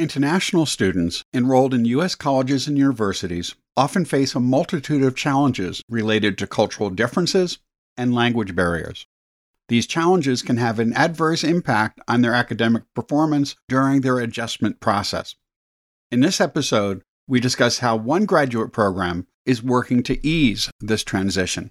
International students enrolled in U.S. colleges and universities often face a multitude of challenges related to cultural differences and language barriers. These challenges can have an adverse impact on their academic performance during their adjustment process. In this episode, we discuss how one graduate program is working to ease this transition.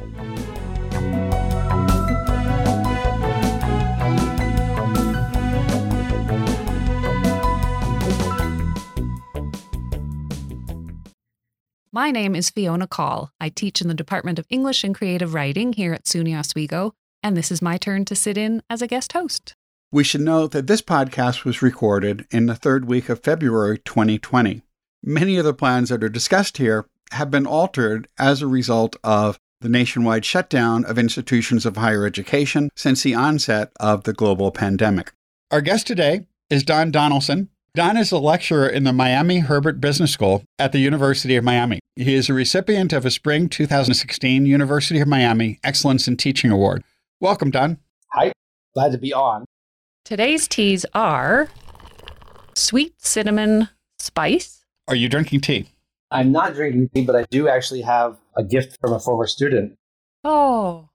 My name is Fiona Call. I teach in the Department of English and Creative Writing here at SUNY Oswego, and this is my turn to sit in as a guest host. We should note that this podcast was recorded in the third week of February 2020. Many of the plans that are discussed here have been altered as a result of the nationwide shutdown of institutions of higher education since the onset of the global pandemic. Our guest today is Don Donaldson, Don is a lecturer in the Miami Herbert Business School at the University of Miami. He is a recipient of a Spring 2016 University of Miami Excellence in Teaching Award. Welcome, Don. Hi, glad to be on. Today's teas are sweet cinnamon spice. Are you drinking tea? I'm not drinking tea, but I do actually have a gift from a former student. Oh.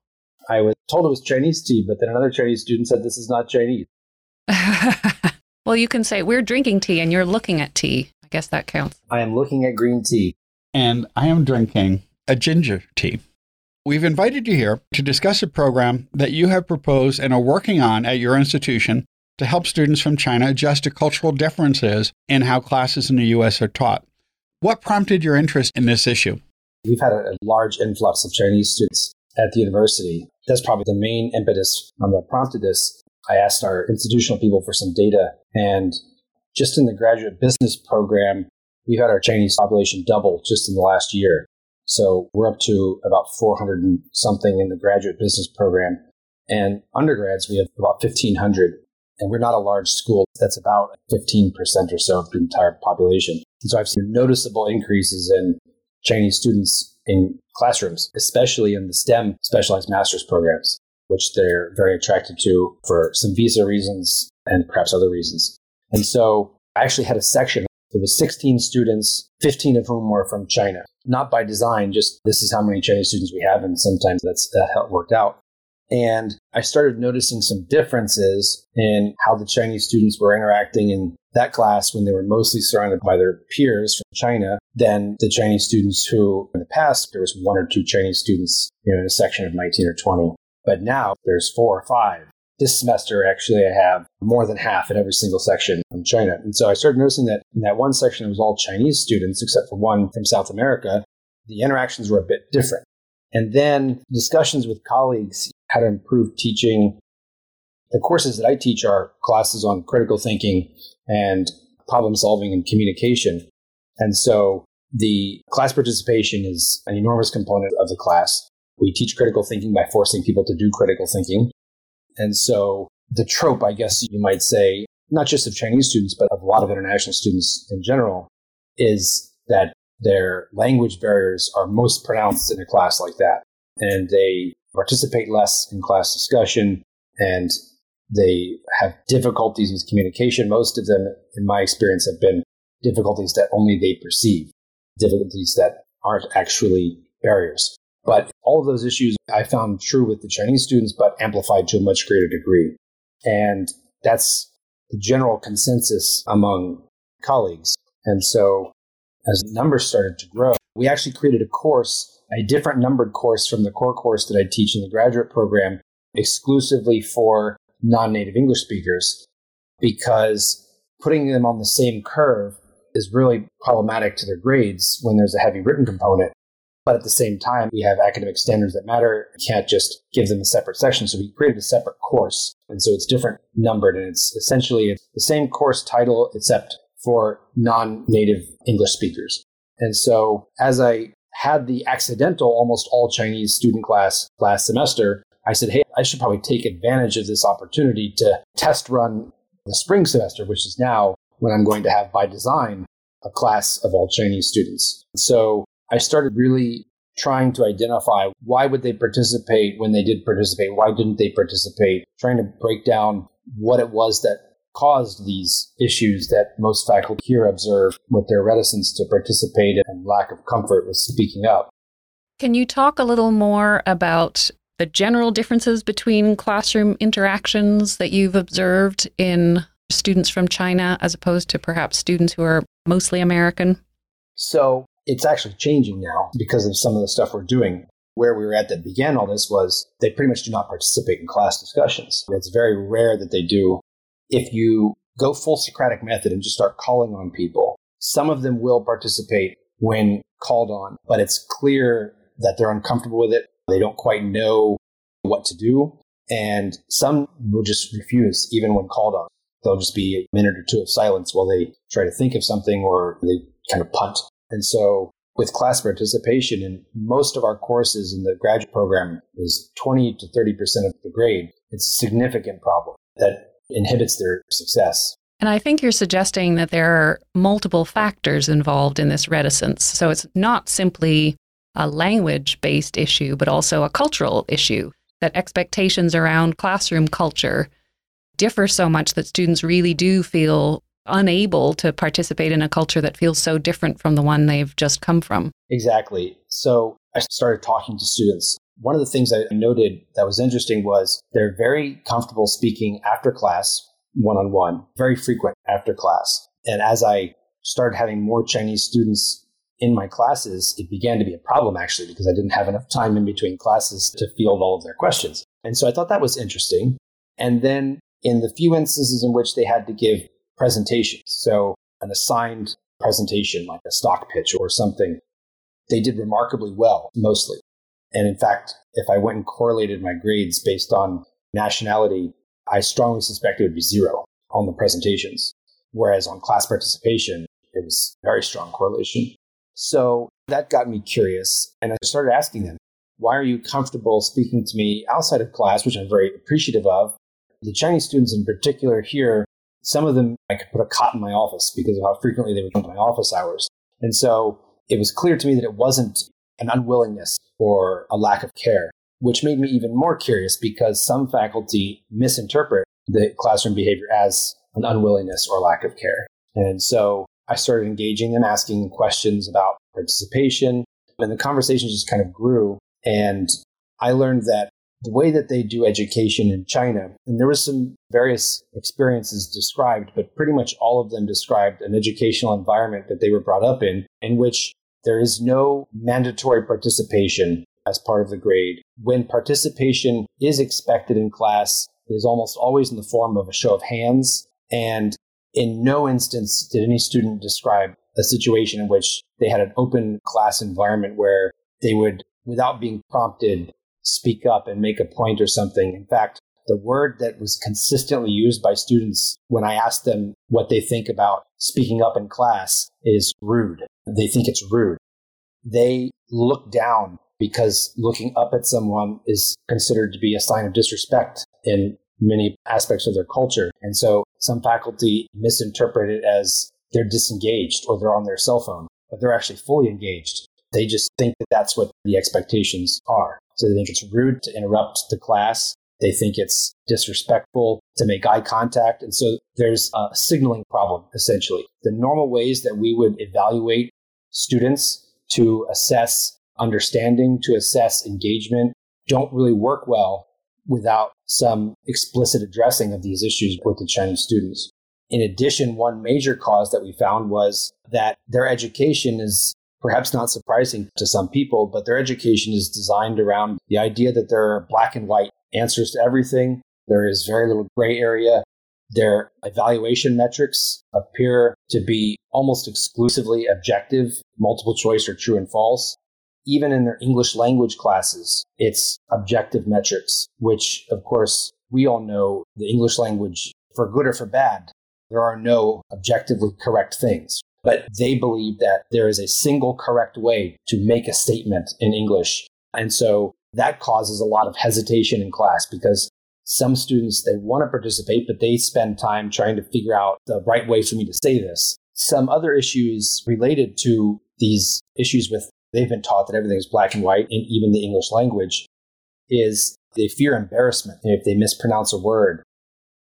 I was told it was Chinese tea, but then another Chinese student said this is not Chinese. Well, you can say we're drinking tea and you're looking at tea. I guess that counts. I am looking at green tea. And I am drinking a ginger tea. We've invited you here to discuss a program that you have proposed and are working on at your institution to help students from China adjust to cultural differences in how classes in the U.S. are taught. What prompted your interest in this issue? We've had a, large influx of Chinese students at the university. That's probably the main impetus that prompted this. I asked our institutional people for some data, and just in the graduate business program, we've had our Chinese population double just in the last year. So we're up to about 400 and something in the graduate business program. And undergrads, we have about 1,500. And we're not a large school. That's about 15% or so of the entire population. And so I've seen noticeable increases in Chinese students in classrooms, especially in the STEM specialized master's programs which they're very attracted to for some visa reasons and perhaps other reasons. And so I actually had a section. There was 16 students, 15 of whom were from China. Not by design, just this is how many Chinese students we have, and sometimes that's that how it worked out. And I started noticing some differences in how the Chinese students were interacting in that class when they were mostly surrounded by their peers from China than the Chinese students who, in the past, there was one or two Chinese students you know, in a section of 19 or 20. But now there's four or five. This semester, actually, I have more than half in every single section from China. And so I started noticing that in that one section, it was all Chinese students, except for one from South America. The interactions were a bit different. And then discussions with colleagues how to improve teaching. The courses that I teach are classes on critical thinking and problem solving and communication. And so the class participation is an enormous component of the class. We teach critical thinking by forcing people to do critical thinking. And so the trope, I guess you might say, not just of Chinese students, but of a lot of international students in general, is that their language barriers are most pronounced in a class like that. And they participate less in class discussion and they have difficulties with communication. Most of them, in my experience, have been difficulties that only they perceive, difficulties that aren't actually barriers. But all of those issues I found true with the Chinese students, but amplified to a much greater degree. And that's the general consensus among colleagues. And so as numbers started to grow, we actually created a course, a different numbered course from the core course that I teach in the graduate program, exclusively for non native English speakers, because putting them on the same curve is really problematic to their grades when there's a heavy written component. But at the same time, we have academic standards that matter. You can't just give them a separate section. So we created a separate course. And so it's different numbered. And it's essentially the same course title, except for non native English speakers. And so as I had the accidental almost all Chinese student class last semester, I said, hey, I should probably take advantage of this opportunity to test run the spring semester, which is now when I'm going to have by design a class of all Chinese students. So I started really trying to identify why would they participate when they did participate why didn't they participate trying to break down what it was that caused these issues that most faculty here observe with their reticence to participate and lack of comfort with speaking up. Can you talk a little more about the general differences between classroom interactions that you've observed in students from China as opposed to perhaps students who are mostly American? So it's actually changing now because of some of the stuff we're doing. Where we were at that began all this was they pretty much do not participate in class discussions. It's very rare that they do if you go full Socratic method and just start calling on people, some of them will participate when called on, but it's clear that they're uncomfortable with it. They don't quite know what to do. And some will just refuse, even when called on. There'll just be a minute or two of silence while they try to think of something or they kind of punt. And so with class participation in most of our courses in the graduate program is 20 to 30% of the grade. It's a significant problem that inhibits their success. And I think you're suggesting that there are multiple factors involved in this reticence. So it's not simply a language based issue, but also a cultural issue, that expectations around classroom culture differ so much that students really do feel unable to participate in a culture that feels so different from the one they've just come from. Exactly. So I started talking to students one of the things I noted that was interesting was they're very comfortable speaking after class, one on one, very frequent after class. And as I started having more Chinese students in my classes, it began to be a problem actually because I didn't have enough time in between classes to field all of their questions. And so I thought that was interesting. And then in the few instances in which they had to give presentations, so an assigned presentation like a stock pitch or something, they did remarkably well mostly. And in fact, if I went and correlated my grades based on nationality, I strongly suspect it would be zero on the presentations. Whereas on class participation, it was very strong correlation. So that got me curious. And I started asking them, why are you comfortable speaking to me outside of class, which I'm very appreciative of? The Chinese students in particular here, some of them I could put a cot in my office because of how frequently they would come to my office hours. And so it was clear to me that it wasn't an unwillingness or a lack of care, which made me even more curious because some faculty misinterpret the classroom behavior as an unwillingness or lack of care. And so I started engaging them, asking questions about participation, and the conversation just kind of grew. And I learned that the way that they do education in China, and there was some various experiences described, but pretty much all of them described an educational environment that they were brought up in, in which there is no mandatory participation as part of the grade. When participation is expected in class, it is almost always in the form of a show of hands. And in no instance did any student describe a situation in which they had an open class environment where they would, without being prompted, speak up and make a point or something. In fact, the word that was consistently used by students when I asked them what they think about speaking up in class is rude. They think it's rude. They look down because looking up at someone is considered to be a sign of disrespect in many aspects of their culture. And so some faculty misinterpret it as they're disengaged or they're on their cell phone, but they're actually fully engaged. They just think that that's what the expectations are. So they think it's rude to interrupt the class. They think it's disrespectful to make eye contact. And so there's a signaling problem, essentially. The normal ways that we would evaluate students to assess understanding, to assess engagement, don't really work well without some explicit addressing of these issues with the Chinese students. In addition, one major cause that we found was that their education is perhaps not surprising to some people, but their education is designed around the idea that there are black and white answers to everything. There is very little gray area. Their evaluation metrics appear to be almost exclusively objective, multiple choice or true and false. Even in their English language classes, it's objective metrics, which of course we all know the English language, for good or for bad, there are no objectively correct things. But they believe that there is a single correct way to make a statement in English. And so that causes a lot of hesitation in class because some students, they want to participate, but they spend time trying to figure out the right way for me to say this. Some other issues related to these issues with they've been taught that everything is black and white in even the English language is they fear embarrassment if they mispronounce a word.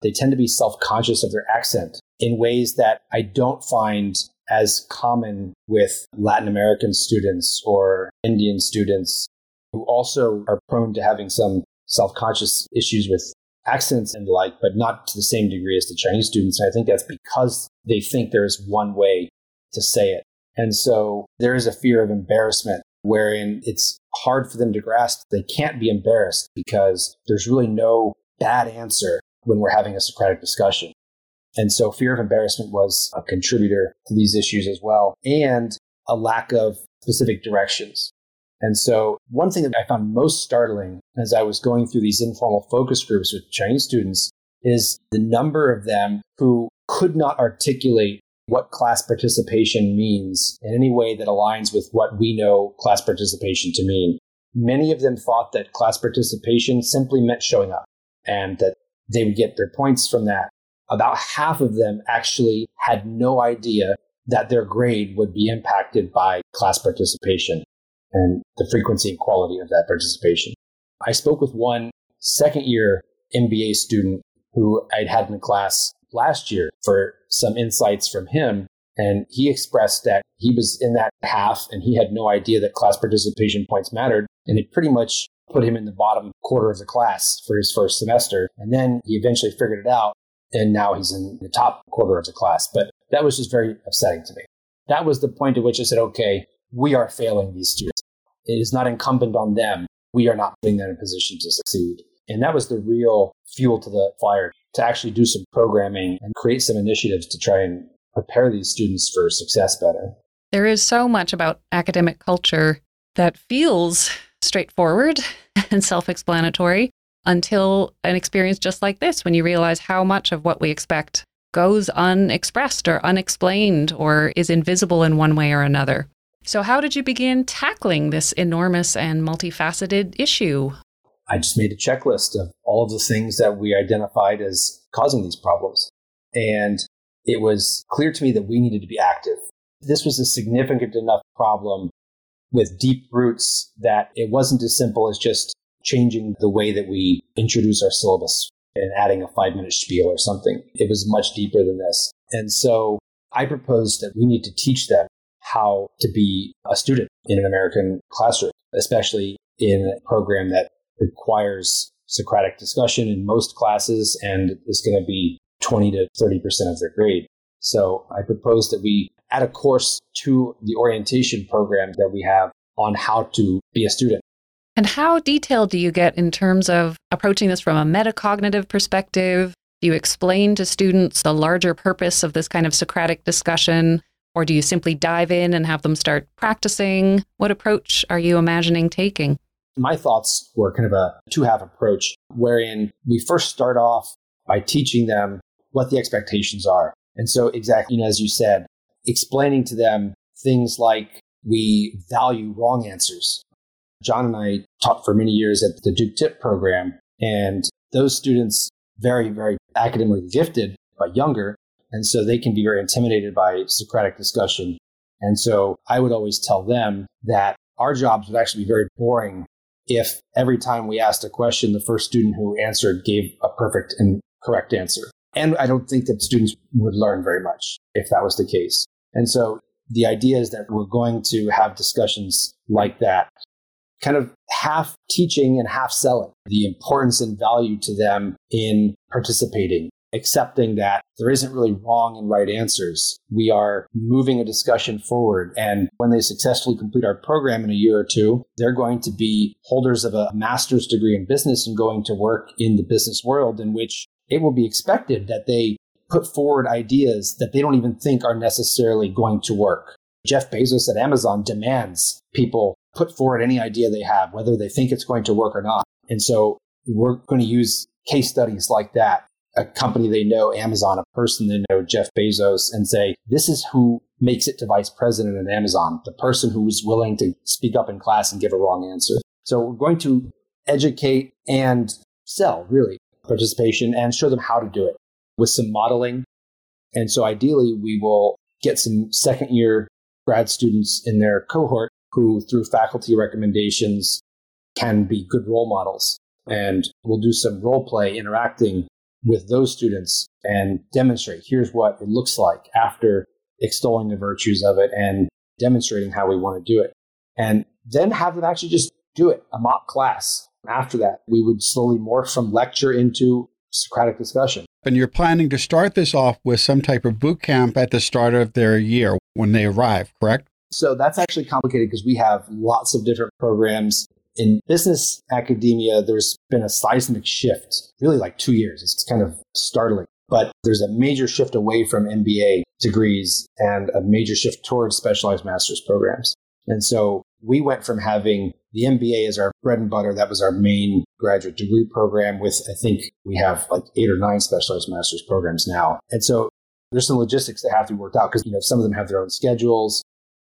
They tend to be self conscious of their accent in ways that I don't find as common with Latin American students or Indian students who also are prone to having some self conscious issues with accents and the like, but not to the same degree as the Chinese students. And I think that's because they think there is one way to say it. And so there is a fear of embarrassment wherein it's hard for them to grasp. They can't be embarrassed because there's really no bad answer when we're having a Socratic discussion. And so fear of embarrassment was a contributor to these issues as well, and a lack of specific directions. And so one thing that I found most startling as I was going through these informal focus groups with Chinese students is the number of them who could not articulate what class participation means in any way that aligns with what we know class participation to mean. Many of them thought that class participation simply meant showing up and that they would get their points from that. About half of them actually had no idea that their grade would be impacted by class participation and the frequency and quality of that participation. I spoke with one second year MBA student who I'd had in class last year for some insights from him. And he expressed that he was in that half and he had no idea that class participation points mattered. And it pretty much put him in the bottom quarter of the class for his first semester. And then he eventually figured it out. And now he's in the top quarter of the class. But that was just very upsetting to me. That was the point at which I said, okay, we are failing these students. It is not incumbent on them. We are not putting them in a position to succeed. And that was the real fuel to the fire to actually do some programming and create some initiatives to try and prepare these students for success better. There is so much about academic culture that feels straightforward and self explanatory until an experience just like this, when you realize how much of what we expect goes unexpressed or unexplained or is invisible in one way or another. So, how did you begin tackling this enormous and multifaceted issue? I just made a checklist of all of the things that we identified as causing these problems. And it was clear to me that we needed to be active. This was a significant enough problem with deep roots that it wasn't as simple as just changing the way that we introduce our syllabus and adding a five minute spiel or something. It was much deeper than this. And so I proposed that we need to teach them how to be a student in an American classroom, especially in a program that requires Socratic discussion in most classes and is going to be 20 to 30% of their grade. So I propose that we add a course to the orientation program that we have on how to be a student. And how detailed do you get in terms of approaching this from a metacognitive perspective? Do you explain to students the larger purpose of this kind of Socratic discussion? Or do you simply dive in and have them start practicing? What approach are you imagining taking? My thoughts were kind of a two half approach, wherein we first start off by teaching them what the expectations are. And so, exactly, you know, as you said, explaining to them things like we value wrong answers. John and I taught for many years at the Duke TIP program, and those students, very, very academically gifted, but younger, and so they can be very intimidated by Socratic discussion. And so I would always tell them that our jobs would actually be very boring if every time we asked a question, the first student who answered gave a perfect and correct answer. And I don't think that students would learn very much if that was the case. And so the idea is that we're going to have discussions like that, kind of half teaching and half selling the importance and value to them in participating accepting that there isn't really wrong and right answers. We are moving a discussion forward. And when they successfully complete our program in a year or two, they're going to be holders of a master's degree in business and going to work in the business world in which it will be expected that they put forward ideas that they don't even think are necessarily going to work. Jeff Bezos at Amazon demands people put forward any idea they have, whether they think it's going to work or not. And so we're going to use case studies like that a company they know, Amazon, a person they know, Jeff Bezos, and say, this is who makes it to vice president at Amazon, the person who's willing to speak up in class and give a wrong answer. So we're going to educate and sell really participation and show them how to do it with some modeling. And so ideally we will get some second year grad students in their cohort who through faculty recommendations can be good role models. And we'll do some role play interacting with those students and demonstrate here's what it looks like after extolling the virtues of it and demonstrating how we want to do it. And then have them actually just do it, a mock class. After that, we would slowly morph from lecture into Socratic discussion. And you're planning to start this off with some type of boot camp at the start of their year when they arrive, correct? So that's actually complicated because we have lots of different programs. In business academia, there's been a seismic shift, really like two years. It's kind of startling. But there's a major shift away from MBA degrees and a major shift towards specialized master's programs. And so we went from having the MBA as our bread and butter. That was our main graduate degree program with, I think we have like eight or nine specialized master's programs now. And so there's some logistics that have to be worked out because, you know, some of them have their own schedules.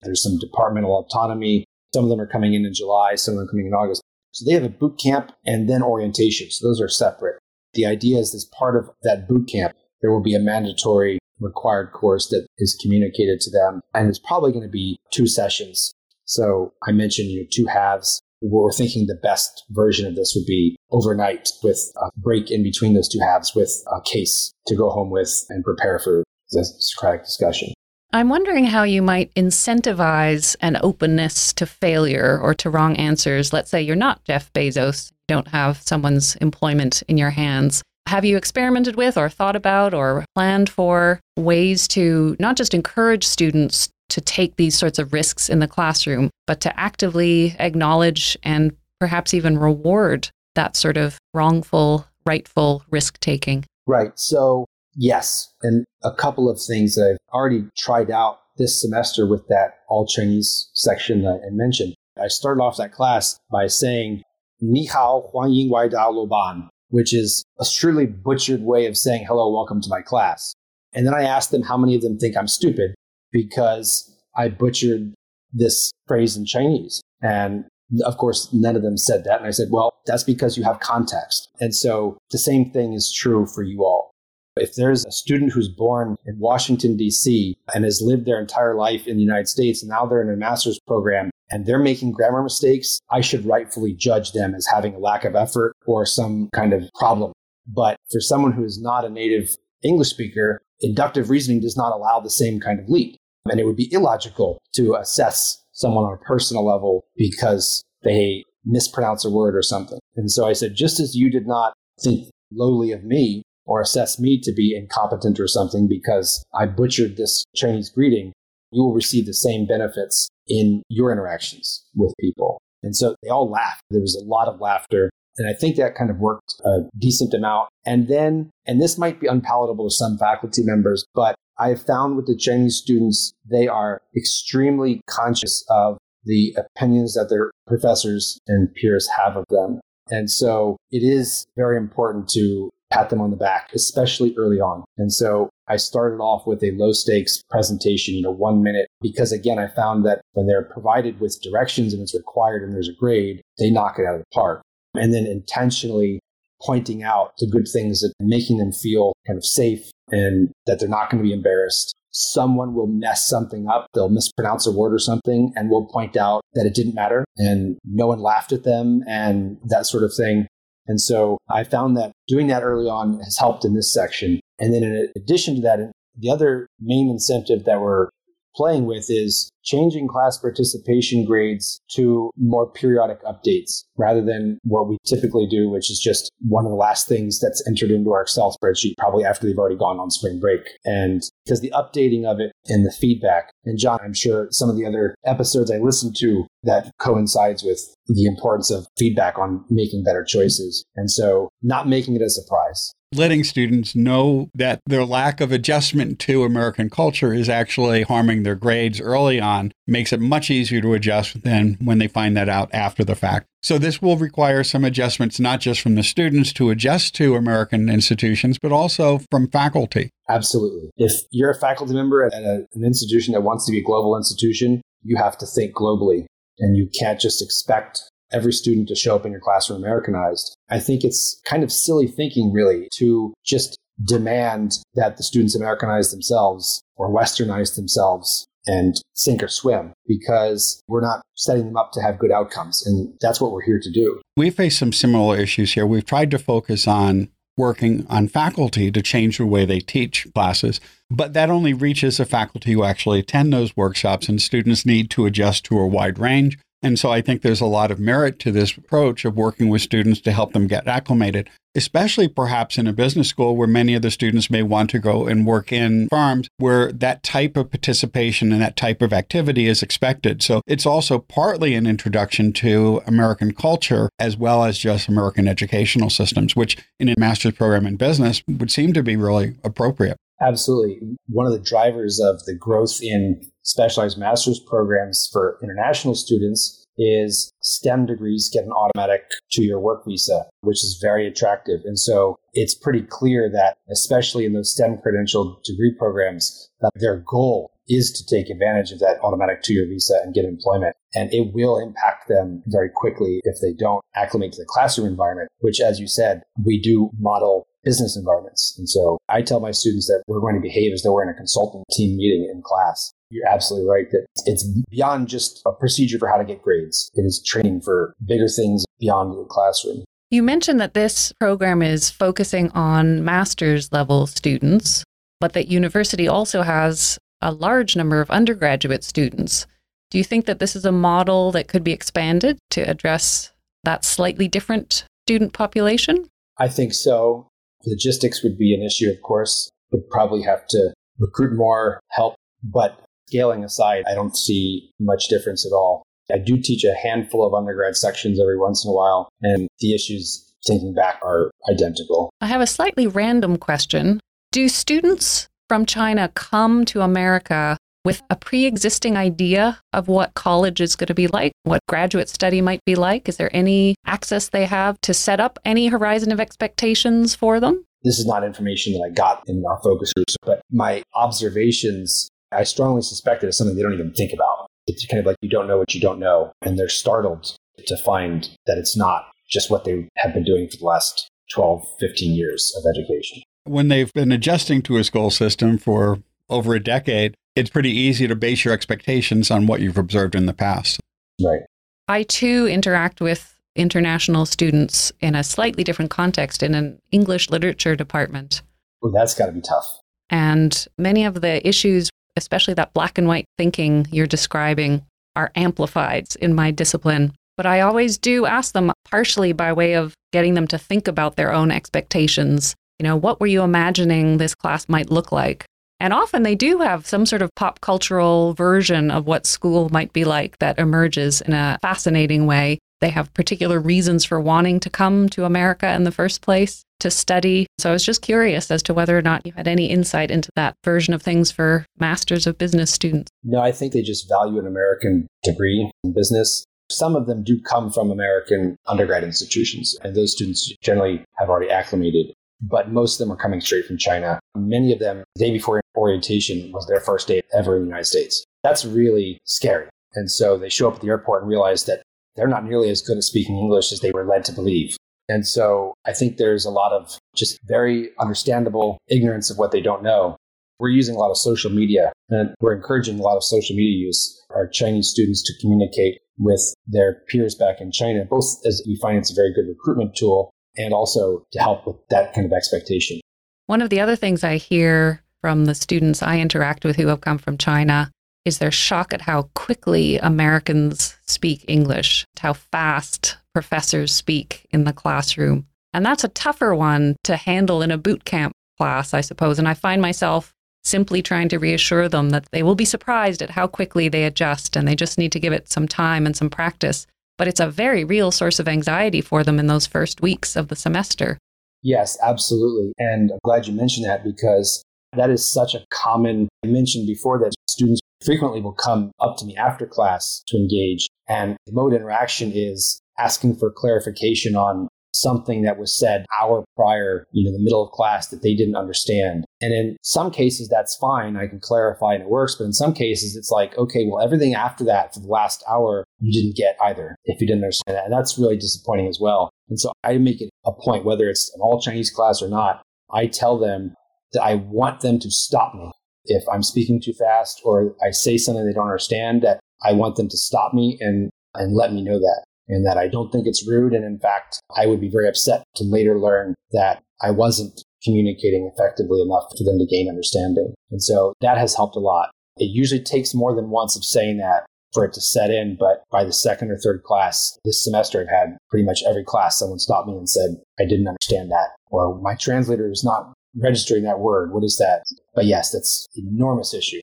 There's some departmental autonomy. Some of them are coming in in July, some of them coming in August. So they have a boot camp and then orientation. So those are separate. The idea is as part of that boot camp, there will be a mandatory required course that is communicated to them. And it's probably going to be two sessions. So I mentioned you know, two halves. We're thinking the best version of this would be overnight with a break in between those two halves with a case to go home with and prepare for the Socratic discussion. I'm wondering how you might incentivize an openness to failure or to wrong answers. Let's say you're not Jeff Bezos, don't have someone's employment in your hands. Have you experimented with or thought about or planned for ways to not just encourage students to take these sorts of risks in the classroom, but to actively acknowledge and perhaps even reward that sort of wrongful, rightful risk taking? Right. So Yes. And a couple of things that I've already tried out this semester with that all Chinese section that I mentioned. I started off that class by saying, Ni hao, huan ying wai da lo ban, which is a truly butchered way of saying, hello, welcome to my class. And then I asked them how many of them think I'm stupid because I butchered this phrase in Chinese. And of course, none of them said that. And I said, well, that's because you have context. And so the same thing is true for you all. If there's a student who's born in Washington, D.C., and has lived their entire life in the United States, and now they're in a master's program and they're making grammar mistakes, I should rightfully judge them as having a lack of effort or some kind of problem. But for someone who is not a native English speaker, inductive reasoning does not allow the same kind of leap. And it would be illogical to assess someone on a personal level because they mispronounce a word or something. And so I said, just as you did not think lowly of me or assess me to be incompetent or something because I butchered this Chinese greeting, you will receive the same benefits in your interactions with people. And so they all laughed. There was a lot of laughter. And I think that kind of worked a decent amount. And then, and this might be unpalatable to some faculty members, but I have found with the Chinese students, they are extremely conscious of the opinions that their professors and peers have of them. And so it is very important to pat them on the back, especially early on. And so I started off with a low stakes presentation, you know, one minute, because again, I found that when they're provided with directions and it's required and there's a grade, they knock it out of the park. And then intentionally pointing out the good things that making them feel kind of safe and that they're not going to be embarrassed. Someone will mess something up. They'll mispronounce a word or something and we'll point out that it didn't matter and no one laughed at them and that sort of thing. And so I found that doing that early on has helped in this section. And then in addition to that, the other main incentive that we're playing with is changing class participation grades to more periodic updates rather than what we typically do, which is just one of the last things that's entered into our Excel spreadsheet, probably after they've already gone on spring break. And because the updating of it and the feedback, and John, I'm sure some of the other episodes I listened to that coincides with the importance of feedback on making better choices. And so not making it a surprise letting students know that their lack of adjustment to American culture is actually harming their grades early on makes it much easier to adjust than when they find that out after the fact. So this will require some adjustments, not just from the students to adjust to American institutions, but also from faculty. Absolutely. If you're a faculty member at a, an institution that wants to be a global institution, you have to think globally and you can't just expect every student to show up in your classroom Americanized. I think it's kind of silly thinking, really, to just demand that the students Americanize themselves or Westernize themselves and sink or swim because we're not setting them up to have good outcomes. And that's what we're here to do. We face some similar issues here. We've tried to focus on working on faculty to change the way they teach classes, but that only reaches the faculty who actually attend those workshops, and students need to adjust to a wide range. And so I think there's a lot of merit to this approach of working with students to help them get acclimated, especially perhaps in a business school where many of the students may want to go and work in farms where that type of participation and that type of activity is expected. So it's also partly an introduction to American culture as well as just American educational systems, which in a master's program in business would seem to be really appropriate. Absolutely. One of the drivers of the growth in specialized master's programs for international students is STEM degrees get an automatic two year work visa, which is very attractive. And so it's pretty clear that, especially in those STEM credential degree programs, that their goal is to take advantage of that automatic two year visa and get employment. And it will impact them very quickly if they don't acclimate to the classroom environment, which, as you said, we do model business environments. And so I tell my students that we're going to behave as though we're in a consultant team meeting in class. You're absolutely right that it's beyond just a procedure for how to get grades. It is training for bigger things beyond the classroom. You mentioned that this program is focusing on master's level students, but that university also has a large number of undergraduate students. Do you think that this is a model that could be expanded to address that slightly different student population? I think so. Logistics would be an issue, of course. Would probably have to recruit more help, but scaling aside, I don't see much difference at all. I do teach a handful of undergrad sections every once in a while, and the issues thinking back are identical. I have a slightly random question. Do students from China come to America with a pre existing idea of what college is going to be like, what graduate study might be like? Is there any access they have to set up any horizon of expectations for them? This is not information that I got in our focus groups, but my observations I strongly suspect that it's something they don't even think about. It's kind of like you don't know what you don't know. And they're startled to find that it's not just what they have been doing for the last 12, 15 years of education. When they've been adjusting to a school system for over a decade, it's pretty easy to base your expectations on what you've observed in the past. Right. I too interact with international students in a slightly different context in an English literature department. Well, that's got to be tough. And many of the issues especially that black and white thinking you're describing, are amplified in my discipline. But I always do ask them, partially by way of getting them to think about their own expectations. You know, what were you imagining this class might look like? And often they do have some sort of pop cultural version of what school might be like that emerges in a fascinating way. They have particular reasons for wanting to come to America in the first place to study. So I was just curious as to whether or not you had any insight into that version of things for Masters of Business students. No, I think they just value an American degree in business. Some of them do come from American undergrad institutions, and those students generally have already acclimated. But most of them are coming straight from China. Many of them, the day before orientation was their first day ever in the United States. That's really scary. And so they show up at the airport and realize that they're not nearly as good at speaking English as they were led to believe. And so I think there's a lot of just very understandable ignorance of what they don't know. We're using a lot of social media and we're encouraging a lot of social media use. Our Chinese students to communicate with their peers back in China, both as we find it's a very good recruitment tool and also to help with that kind of expectation. One of the other things I hear from the students I interact with who have come from China is their shock at how quickly Americans speak English, how fast professors speak in the classroom. And that's a tougher one to handle in a boot camp class, I suppose. And I find myself simply trying to reassure them that they will be surprised at how quickly they adjust and they just need to give it some time and some practice. But it's a very real source of anxiety for them in those first weeks of the semester. Yes, absolutely. And I'm glad you mentioned that because that is such a common, I mentioned before that students frequently will come up to me after class to engage. And the mode interaction is asking for clarification on something that was said hour prior, you know, the middle of class that they didn't understand. And in some cases, that's fine. I can clarify and it works. But in some cases, it's like, okay, well, everything after that for the last hour, you didn't get either if you didn't understand that. And that's really disappointing as well. And so I make it a point, whether it's an all Chinese class or not, I tell them that I want them to stop me. If I'm speaking too fast or I say something they don't understand, that I want them to stop me and, and let me know that and that I don't think it's rude. And in fact, I would be very upset to later learn that I wasn't communicating effectively enough for them to gain understanding. And so that has helped a lot. It usually takes more than once of saying that for it to set in, but by the second or third class this semester, I've had pretty much every class someone stopped me and said, I didn't understand that, or my translator is not registering that word. What is that? But yes, that's an enormous issue.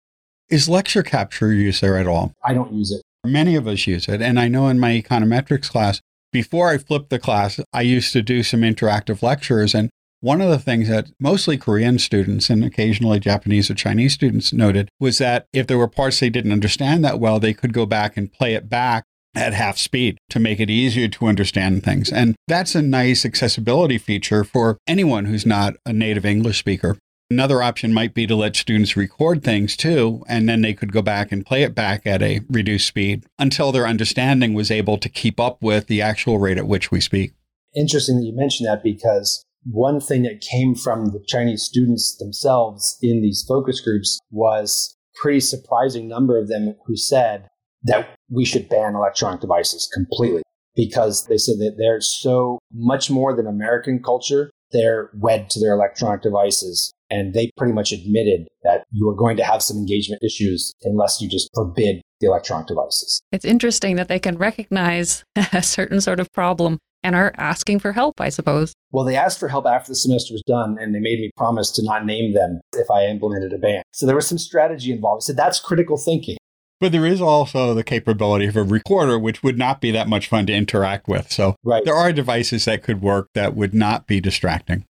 Is lecture capture used there at all? I don't use it. Many of us use it. And I know in my econometrics class, before I flipped the class, I used to do some interactive lectures. And one of the things that mostly Korean students and occasionally Japanese or Chinese students noted was that if there were parts they didn't understand that well, they could go back and play it back at half speed to make it easier to understand things. And that's a nice accessibility feature for anyone who's not a native English speaker. Another option might be to let students record things too, and then they could go back and play it back at a reduced speed until their understanding was able to keep up with the actual rate at which we speak. Interesting that you mentioned that because one thing that came from the Chinese students themselves in these focus groups was pretty surprising number of them who said that we should ban electronic devices completely because they said that they're so much more than American culture. They're wed to their electronic devices and they pretty much admitted that you are going to have some engagement issues unless you just forbid the electronic devices. It's interesting that they can recognize a certain sort of problem and are asking for help, I suppose. Well, they asked for help after the semester was done, and they made me promise to not name them if I implemented a ban. So there was some strategy involved. I said, that's critical thinking. But there is also the capability of a recorder, which would not be that much fun to interact with. So right. there are devices that could work that would not be distracting.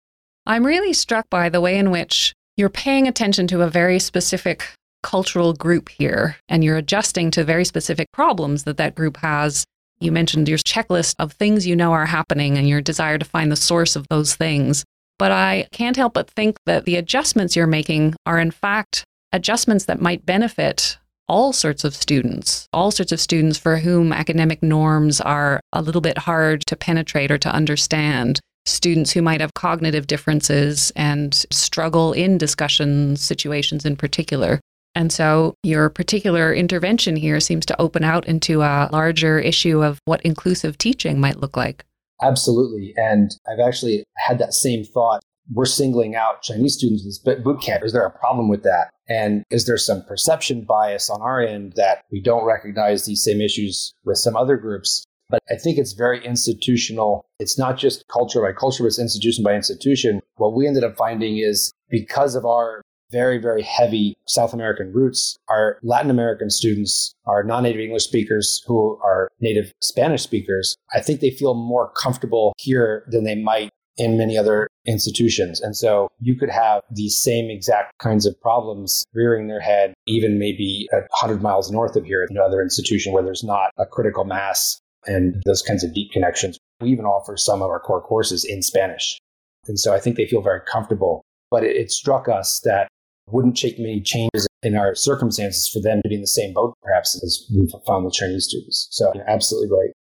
I'm really struck by the way in which you're paying attention to a very specific cultural group here and you're adjusting to very specific problems that that group has. You mentioned your checklist of things you know are happening and your desire to find the source of those things. But I can't help but think that the adjustments you're making are, in fact, adjustments that might benefit all sorts of students, all sorts of students for whom academic norms are a little bit hard to penetrate or to understand students who might have cognitive differences and struggle in discussion situations in particular. And so your particular intervention here seems to open out into a larger issue of what inclusive teaching might look like. Absolutely. And I've actually had that same thought. We're singling out Chinese students in this boot camp. Is there a problem with that? And is there some perception bias on our end that we don't recognize these same issues with some other groups? But I think it's very institutional. It's not just culture by culture, it's institution by institution. What we ended up finding is because of our very, very heavy South American roots, our Latin American students, our non native English speakers who are native Spanish speakers, I think they feel more comfortable here than they might in many other institutions. And so you could have these same exact kinds of problems rearing their head, even maybe 100 miles north of here in another institution where there's not a critical mass and those kinds of deep connections. We even offer some of our core courses in Spanish. And so I think they feel very comfortable. But it, it struck us that wouldn't take many changes in our circumstances for them to be in the same boat, perhaps, as we've found with Chinese students. So, absolutely right.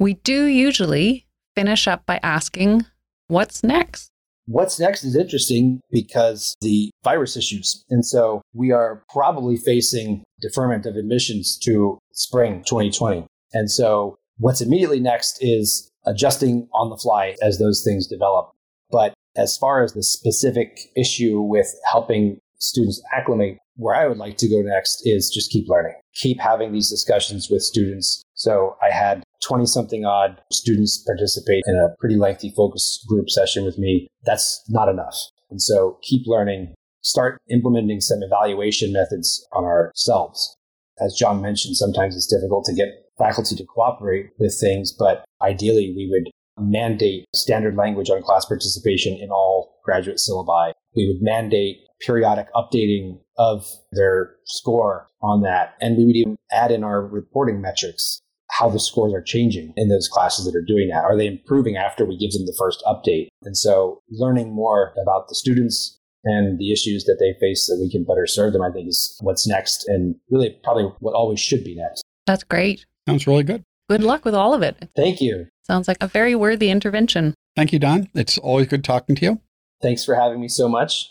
We do usually finish up by asking, what's next? What's next is interesting because the virus issues. And so we are probably facing deferment of admissions to spring 2020. And so what's immediately next is adjusting on the fly as those things develop. But as far as the specific issue with helping students acclimate, where I would like to go next is just keep learning, keep having these discussions with students. So I had 20 something odd students participate in a pretty lengthy focus group session with me. That's not enough. And so keep learning, start implementing some evaluation methods on ourselves. As John mentioned, sometimes it's difficult to get faculty to cooperate with things, but ideally we would mandate standard language on class participation in all graduate syllabi. We would mandate periodic updating of their score on that. And we would even add in our reporting metrics how the scores are changing in those classes that are doing that. Are they improving after we give them the first update? And so learning more about the students and the issues that they face so we can better serve them, I think is what's next and really probably what always should be next. That's great. Sounds really good. Good luck with all of it. Thank you. Sounds like a very worthy intervention. Thank you, Don. It's always good talking to you. Thanks for having me so much.